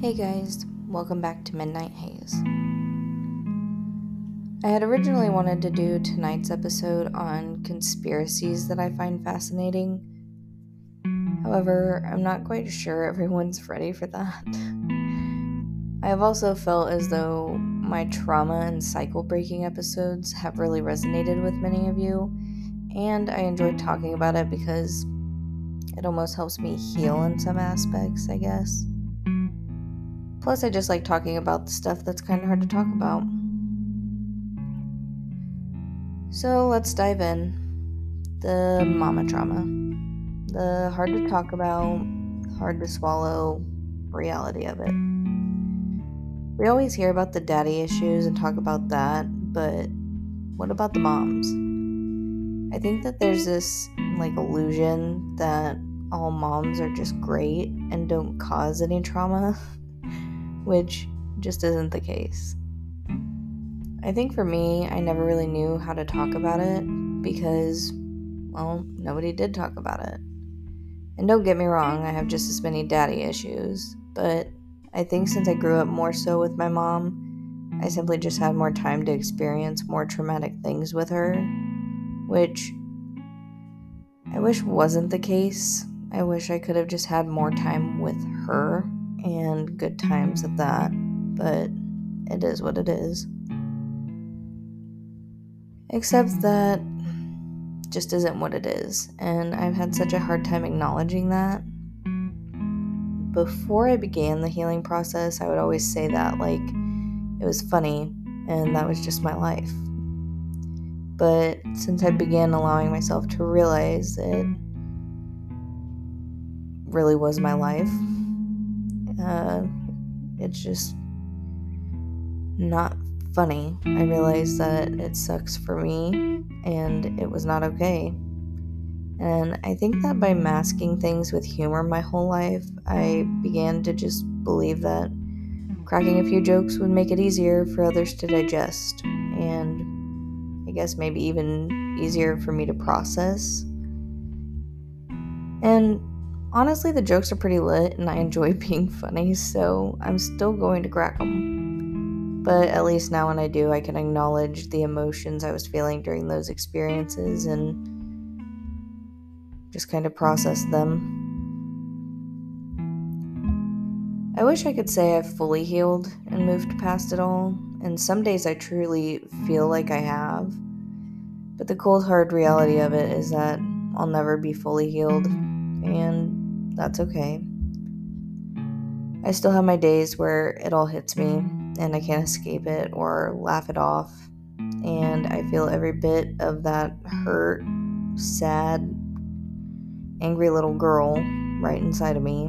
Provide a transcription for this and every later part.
Hey guys, welcome back to Midnight Haze. I had originally wanted to do tonight's episode on conspiracies that I find fascinating. However, I'm not quite sure everyone's ready for that. I have also felt as though my trauma and cycle breaking episodes have really resonated with many of you, and I enjoy talking about it because it almost helps me heal in some aspects, I guess. Plus, I just like talking about stuff that's kind of hard to talk about. So let's dive in. The mama trauma. The hard to talk about, hard to swallow reality of it. We always hear about the daddy issues and talk about that, but what about the moms? I think that there's this like illusion that all moms are just great and don't cause any trauma. which just isn't the case. I think for me, I never really knew how to talk about it because, well, nobody did talk about it. And don't get me wrong, I have just as many daddy issues, but I think since I grew up more so with my mom, I simply just had more time to experience more traumatic things with her, which I wish wasn't the case. I wish I could have just had more time with her and good times at that, but it is what it is. Except that just isn't what it is, and I've had such a hard time acknowledging that. Before I began the healing process, I would always say that like it was funny and that was just my life. But since I began allowing myself to realize it really was my life, uh, it's just not funny. I realized that it sucks for me and it was not okay. And I think that by masking things with humor my whole life, I began to just believe that cracking a few jokes would make it easier for others to digest. And I guess maybe even easier for me to process. And honestly, the jokes are pretty lit and I enjoy being funny, so I'm still going to crack them. But at least now, when I do, I can acknowledge the emotions I was feeling during those experiences and just kind of process them. I wish I could say I've fully healed and moved past it all, and some days I truly feel like I have. But the cold hard reality of it is that I'll never be fully healed, and that's okay. I still have my days where it all hits me and I can't escape it or laugh it off. And I feel every bit of that hurt, sad, angry little girl right inside of me.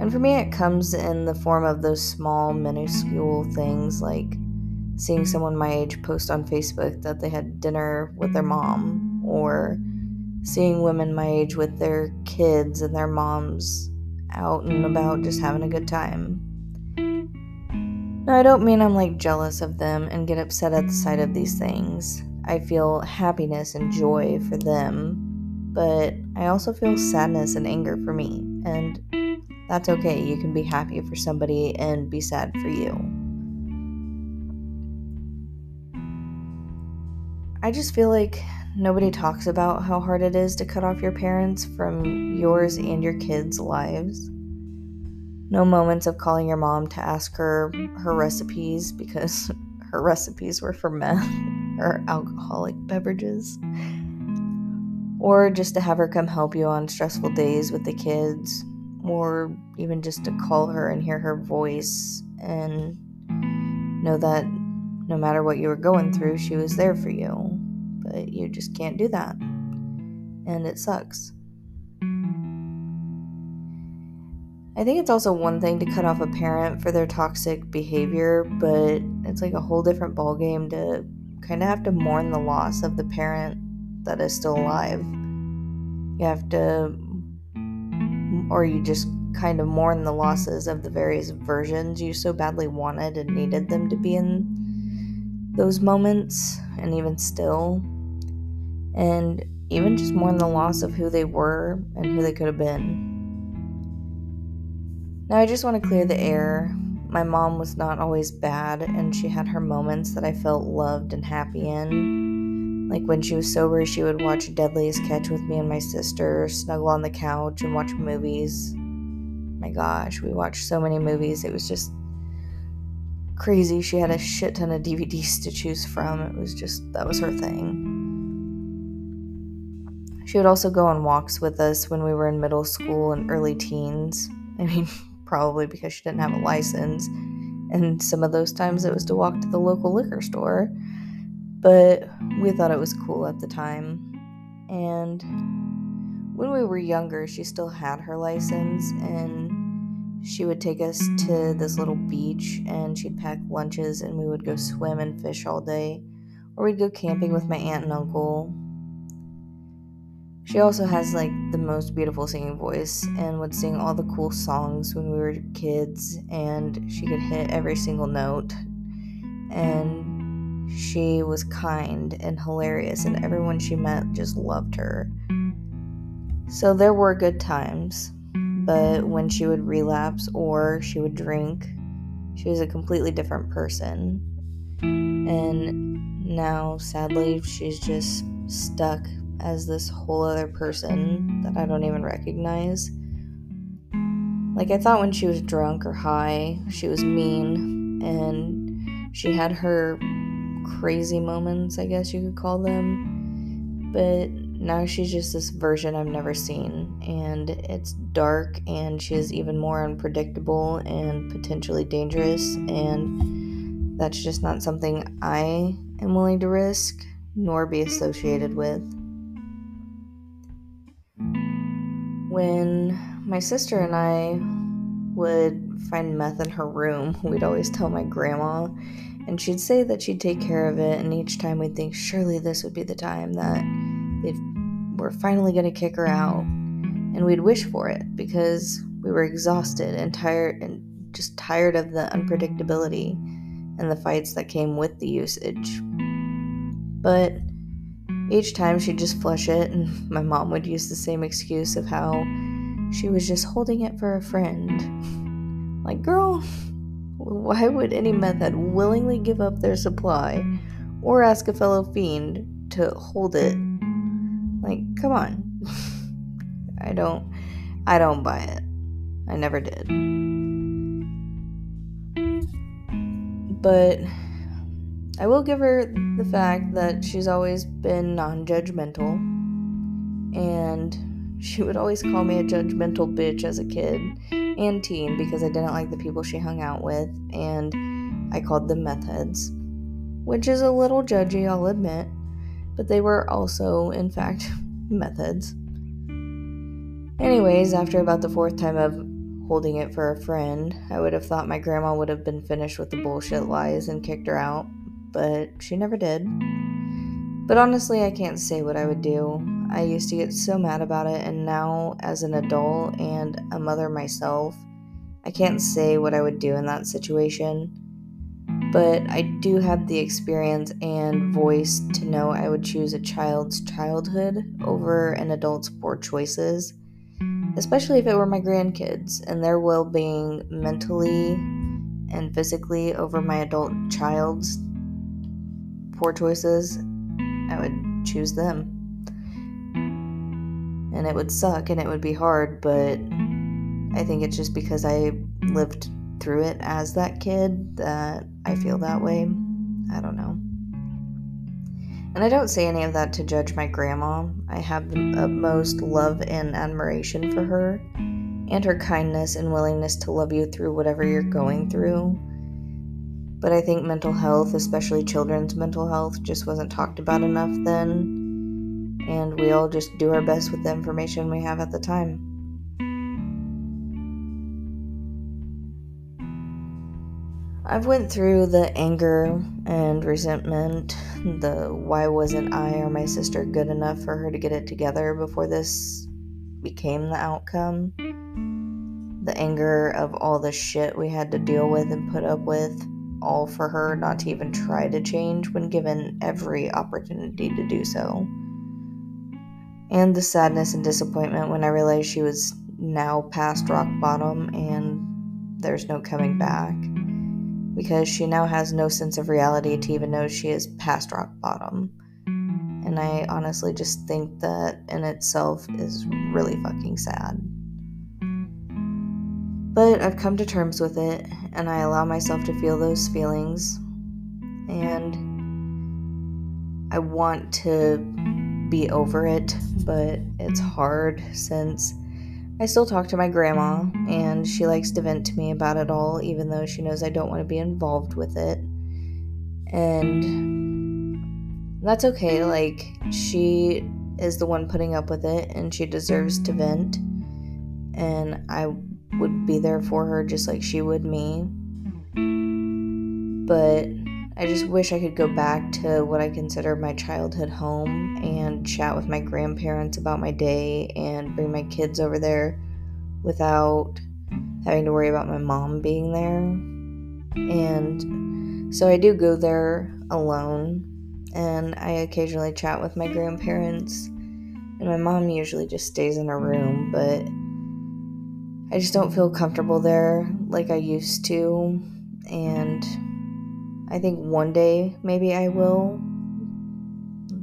And for me, it comes in the form of those small, minuscule things like seeing someone my age post on Facebook that they had dinner with their mom, or seeing women my age with their kids and their moms out and about just having a good time. Now, I don't mean I'm like jealous of them and get upset at the sight of these things. I feel happiness and joy for them, but I also feel sadness and anger for me, and that's okay. You can be happy for somebody and be sad for you. I just feel like nobody talks about how hard it is to cut off your parents from yours and your kids' lives. No moments of calling your mom to ask her her recipes because her recipes were for meth or alcoholic beverages. Or just to have her come help you on stressful days with the kids, or even just to call her and hear her voice and know that no matter what you were going through, she was there for you but you just can't do that. And it sucks. I think it's also one thing to cut off a parent for their toxic behavior, but it's like a whole different ballgame to kind of have to mourn the loss of the parent that is still alive. You have to, or you just kind of mourn the losses of the various versions you so badly wanted and needed them to be in those moments, and even still and even just mourn the loss of who they were and who they could have been. Now, I just want to clear the air. My mom was not always bad, and she had her moments that I felt loved and happy in. Like when she was sober, she would watch Deadliest Catch with me and my sister, snuggle on the couch, and watch movies. My gosh, we watched so many movies. It was just crazy. She had a shit ton of DVDs to choose from. It was just, that was her thing. She would also go on walks with us when we were in middle school and early teens. I mean, probably because she didn't have a license. And some of those times it was to walk to the local liquor store. But we thought it was cool at the time. And when we were younger, she still had her license and she would take us to this little beach and she'd pack lunches and we would go swim and fish all day. Or we'd go camping with my aunt and uncle she also has like the most beautiful singing voice and would sing all the cool songs when we were kids and she could hit every single note and she was kind and hilarious and everyone she met just loved her. So there were good times, but when she would relapse or she would drink, she was a completely different person. And now sadly she's just stuck as this whole other person that I don't even recognize. Like, I thought when she was drunk or high, she was mean, and she had her crazy moments, I guess you could call them. But now she's just this version I've never seen, and it's dark, and she is even more unpredictable and potentially dangerous, and that's just not something I am willing to risk nor be associated with. when my sister and I would find meth in her room, we'd always tell my grandma, and she'd say that she'd take care of it. And each time we'd think, surely this would be the time that they were finally going to kick her out. And we'd wish for it because we were exhausted and tired and just tired of the unpredictability and the fights that came with the usage. But each time she'd just flush it, and my mom would use the same excuse of how she was just holding it for a friend. Like, girl, why would any method willingly give up their supply or ask a fellow fiend to hold it? Like, come on. I don't I don't buy it. I never did. But I will give her the fact that she's always been non judgmental, and she would always call me a judgmental bitch as a kid and teen because I didn't like the people she hung out with, and I called them meth heads, which is a little judgy, I'll admit, but they were also, in fact, methods. Anyways, after about the fourth time of holding it for a friend, I would have thought my grandma would have been finished with the bullshit lies and kicked her out but she never did. But honestly, I can't say what I would do. I used to get so mad about it, and now, as an adult and a mother myself, I can't say what I would do in that situation. But I do have the experience and voice to know I would choose a child's childhood over an adult's poor choices, especially if it were my grandkids and their well being mentally and physically over my adult child's poor choices, I would choose them. And it would suck and it would be hard, but I think it's just because I lived through it as that kid that I feel that way. I don't know. And I don't say any of that to judge my grandma. I have the utmost love and admiration for her and her kindness and willingness to love you through whatever you're going through. But I think mental health, especially children's mental health, just wasn't talked about enough then. And we all just do our best with the information we have at the time. I've went through the anger and resentment, the why wasn't I or my sister good enough for her to get it together before this became the outcome. The anger of all the shit we had to deal with and put up with all for her not to even try to change when given every opportunity to do so. And the sadness and disappointment when I realized she was now past rock bottom and there's no coming back because she now has no sense of reality to even know she is past rock bottom. And I honestly just think that in itself is really fucking sad. But I've come to terms with it and I allow myself to feel those feelings. And I want to be over it, but it's hard since I still talk to my grandma mm-hmm. and she likes to vent to me about it all, even though she knows I don't want to be involved with it. And that's okay. Like, she is the one putting up with it and she deserves to vent. And I would be there for her just like she would me. Mm-hmm. But I just wish I could go back to what I consider my childhood home and chat with my grandparents about my day and bring my kids over there without having to worry about my mom being there. And so I do go there alone and I occasionally chat with my grandparents. And my mom usually just stays in her room, but I just don't feel comfortable there like I used to. And I think one day maybe I will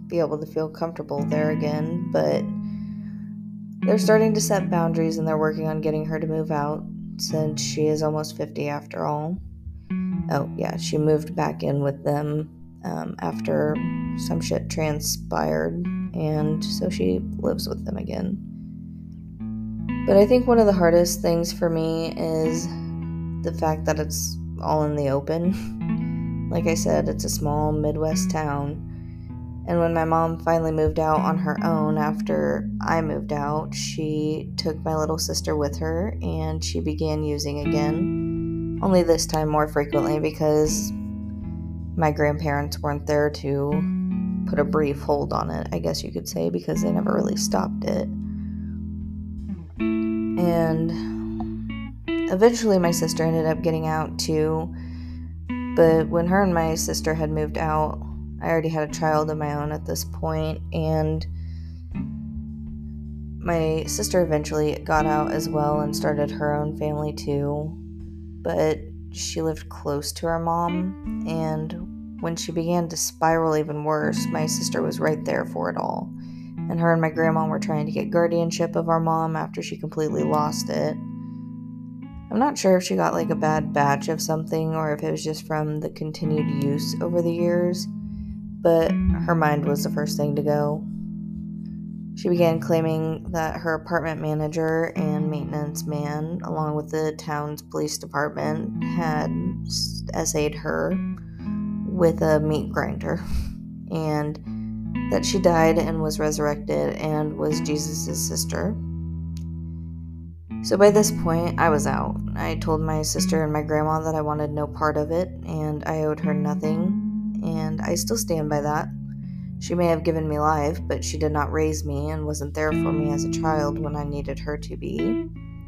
be able to feel comfortable there again, but they're starting to set boundaries and they're working on getting her to move out since she is almost 50 after all. Oh, yeah, she moved back in with them um, after some shit transpired, and so she lives with them again. But I think one of the hardest things for me is the fact that it's all in the open. like I said, it's a small Midwest town. And when my mom finally moved out on her own after I moved out, she took my little sister with her and she began using again. Only this time more frequently because my grandparents weren't there to put a brief hold on it, I guess you could say, because they never really stopped it. And eventually my sister ended up getting out too. But when her and my sister had moved out, I already had a child of my own at this point, and my sister eventually got out as well and started her own family too. But she lived close to her mom, and when she began to spiral even worse, my sister was right there for it all and her and my grandma were trying to get guardianship of our mom after she completely lost it. I'm not sure if she got like a bad batch of something or if it was just from the continued use over the years, but her mind was the first thing to go. She began claiming that her apartment manager and maintenance man, along with the town's police department, had essayed her with a meat grinder. And that she died and was resurrected and was Jesus' sister. So by this point, I was out. I told my sister and my grandma that I wanted no part of it and I owed her nothing, and I still stand by that. She may have given me life, but she did not raise me and wasn't there for me as a child when I needed her to be.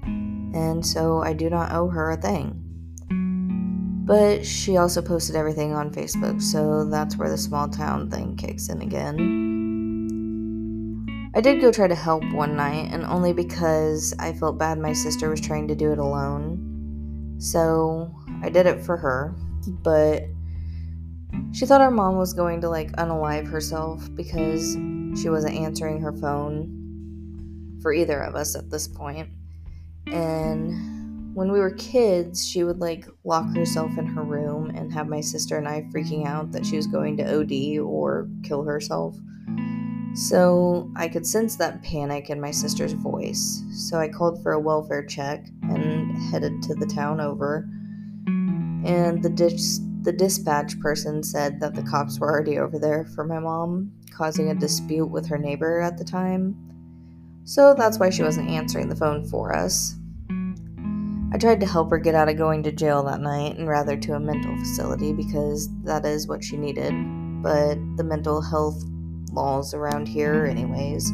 And so I do not owe her a thing. But she also posted everything on Facebook, so that's where the small town thing kicks in again. I did go try to help one night, and only because I felt bad my sister was trying to do it alone. So I did it for her, but she thought our mom was going to like unalive herself because she wasn't answering her phone for either of us at this point. And when we were kids, she would like lock herself in her room and have my sister and I freaking out that she was going to OD or kill herself. So I could sense that panic in my sister's voice. So I called for a welfare check and headed to the town over. And the dis- the dispatch person said that the cops were already over there for my mom, causing a dispute with her neighbor at the time. So that's why she wasn't answering the phone for us. I tried to help her get out of going to jail that night and rather to a mental facility because that is what she needed. But the mental health laws around here, anyways,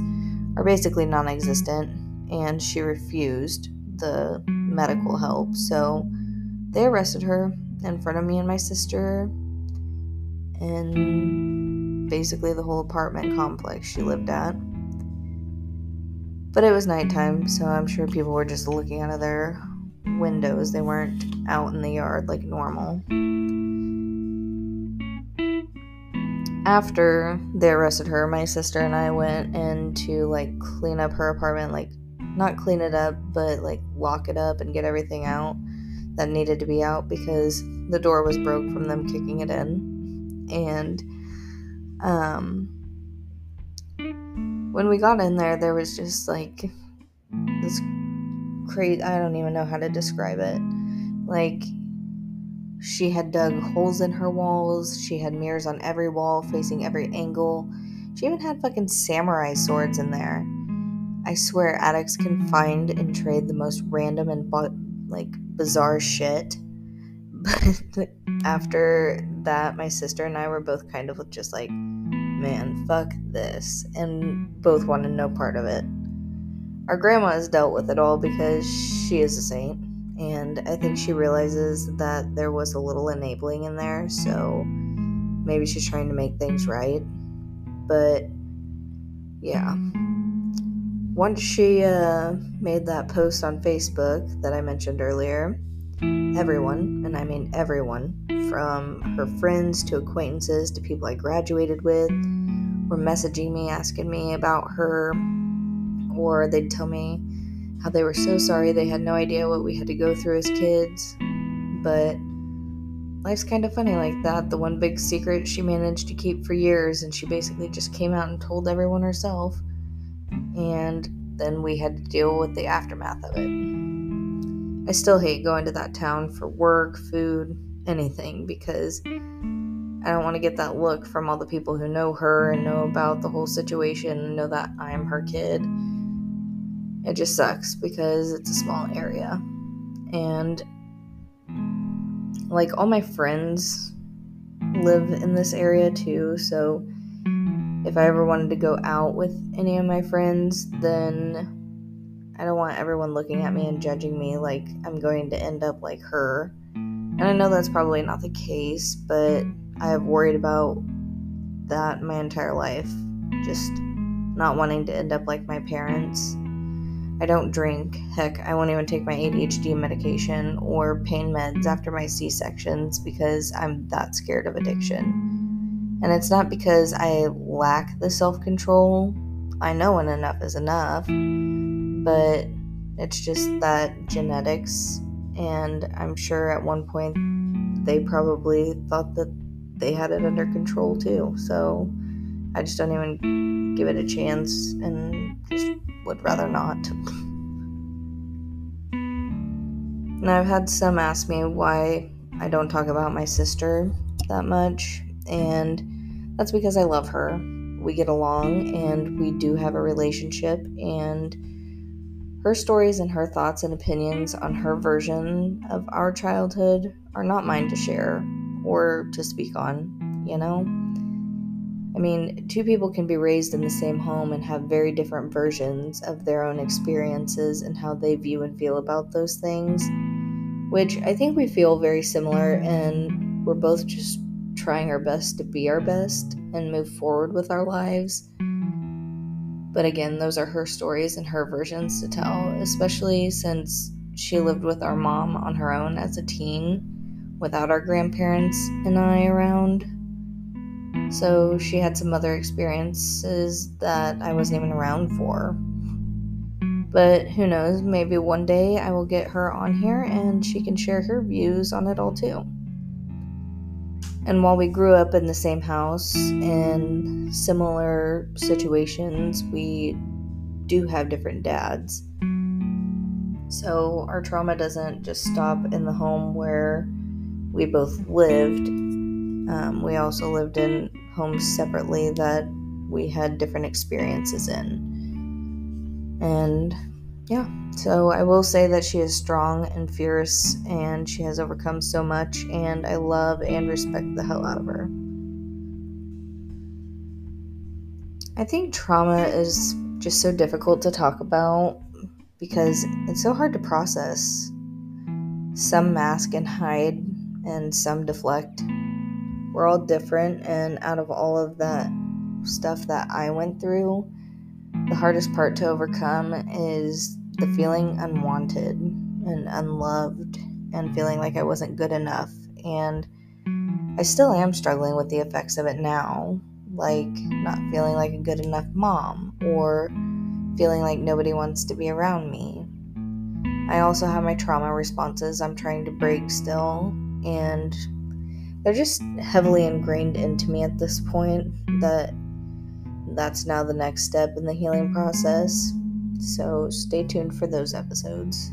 are basically non existent, and she refused the medical help. So they arrested her in front of me and my sister and basically the whole apartment complex she lived at. But it was nighttime, so I'm sure people were just looking out of their windows, they weren't out in the yard like normal. After they arrested her, my sister and I went in to like clean up her apartment, like not clean it up, but like lock it up and get everything out that needed to be out because the door was broke from them kicking it in. And um when we got in there there was just like this crazy I don't even know how to describe it. Like she had dug holes in her walls. She had mirrors on every wall, facing every angle. She even had fucking samurai swords in there. I swear addicts can find and trade the most random and like bizarre shit. But after that, my sister and I were both kind of just like, man, fuck this, and both wanted no part of it. Our grandma has dealt with it all because she is a saint and I think she realizes that there was a little enabling in there, so maybe she's trying to make things right. But yeah. Once she uh, made that post on Facebook that I mentioned earlier, everyone, and I mean everyone, from her friends to acquaintances to people I graduated with, were messaging me asking me about her, or they'd tell me how they were so sorry they had no idea what we had to go through as kids. But life's kind of funny like that. The one big secret she managed to keep for years, and she basically just came out and told everyone herself. And then we had to deal with the aftermath of it. I still hate going to that town for work, food, anything because I don't want to get that look from all the people who know her and know about the whole situation and know that I'm her kid it just sucks because it's a small area. And like all my friends live in this area too, so if I ever wanted to go out with any of my friends, then I don't want everyone looking at me and judging me like I'm going to end up like her. And I know that's probably not the case, but I have worried about that my entire life. Just not wanting to end up like my parents I don't drink. Heck, I won't even take my ADHD medication or pain meds after my C sections because I'm that scared of addiction. And it's not because I lack the self control. I know when enough is enough. But it's just that genetics. And I'm sure at one point they probably thought that they had it under control too. So I just don't even give it a chance and just would rather not. And I've had some ask me why I don't talk about my sister that much, and that's because I love her. We get along and we do have a relationship, and her stories and her thoughts and opinions on her version of our childhood are not mine to share or to speak on, you know? I mean, two people can be raised in the same home and have very different versions of their own experiences and how they view and feel about those things, which I think we feel very similar, and we're both just trying our best to be our best and move forward with our lives. But again, those are her stories and her versions to tell, especially since she lived with our mom on her own as a teen without our grandparents and I around. So she had some other experiences that I wasn't even around for. But who knows, maybe one day I will get her on here and she can share her views on it all too. And while we grew up in the same house in similar situations, we do have different dads. So our trauma doesn't just stop in the home where we both lived. Um, we also lived in homes separately that we had different experiences in. And yeah, so I will say that she is strong and fierce and she has overcome so much, and I love and respect the hell out of her. I think trauma is just so difficult to talk about because it's so hard to process. Some mask and hide, and some deflect we're all different, and out of all of that stuff that I went through, the hardest part to overcome is the feeling unwanted and unloved and feeling like I wasn't good enough. And I still am struggling with the effects of it now, like not feeling like a good enough mom or feeling like nobody wants to be around me. I also have my trauma responses I'm trying to break still, and they're just heavily ingrained into me at this point that that's now the next step in the healing process. So stay tuned for those episodes.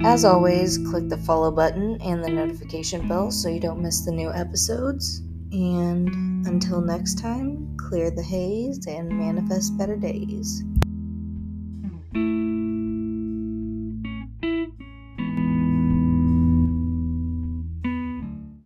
As always, click the follow button and the notification bell so you don't miss the new episodes. And until next time, clear the haze and manifest better days.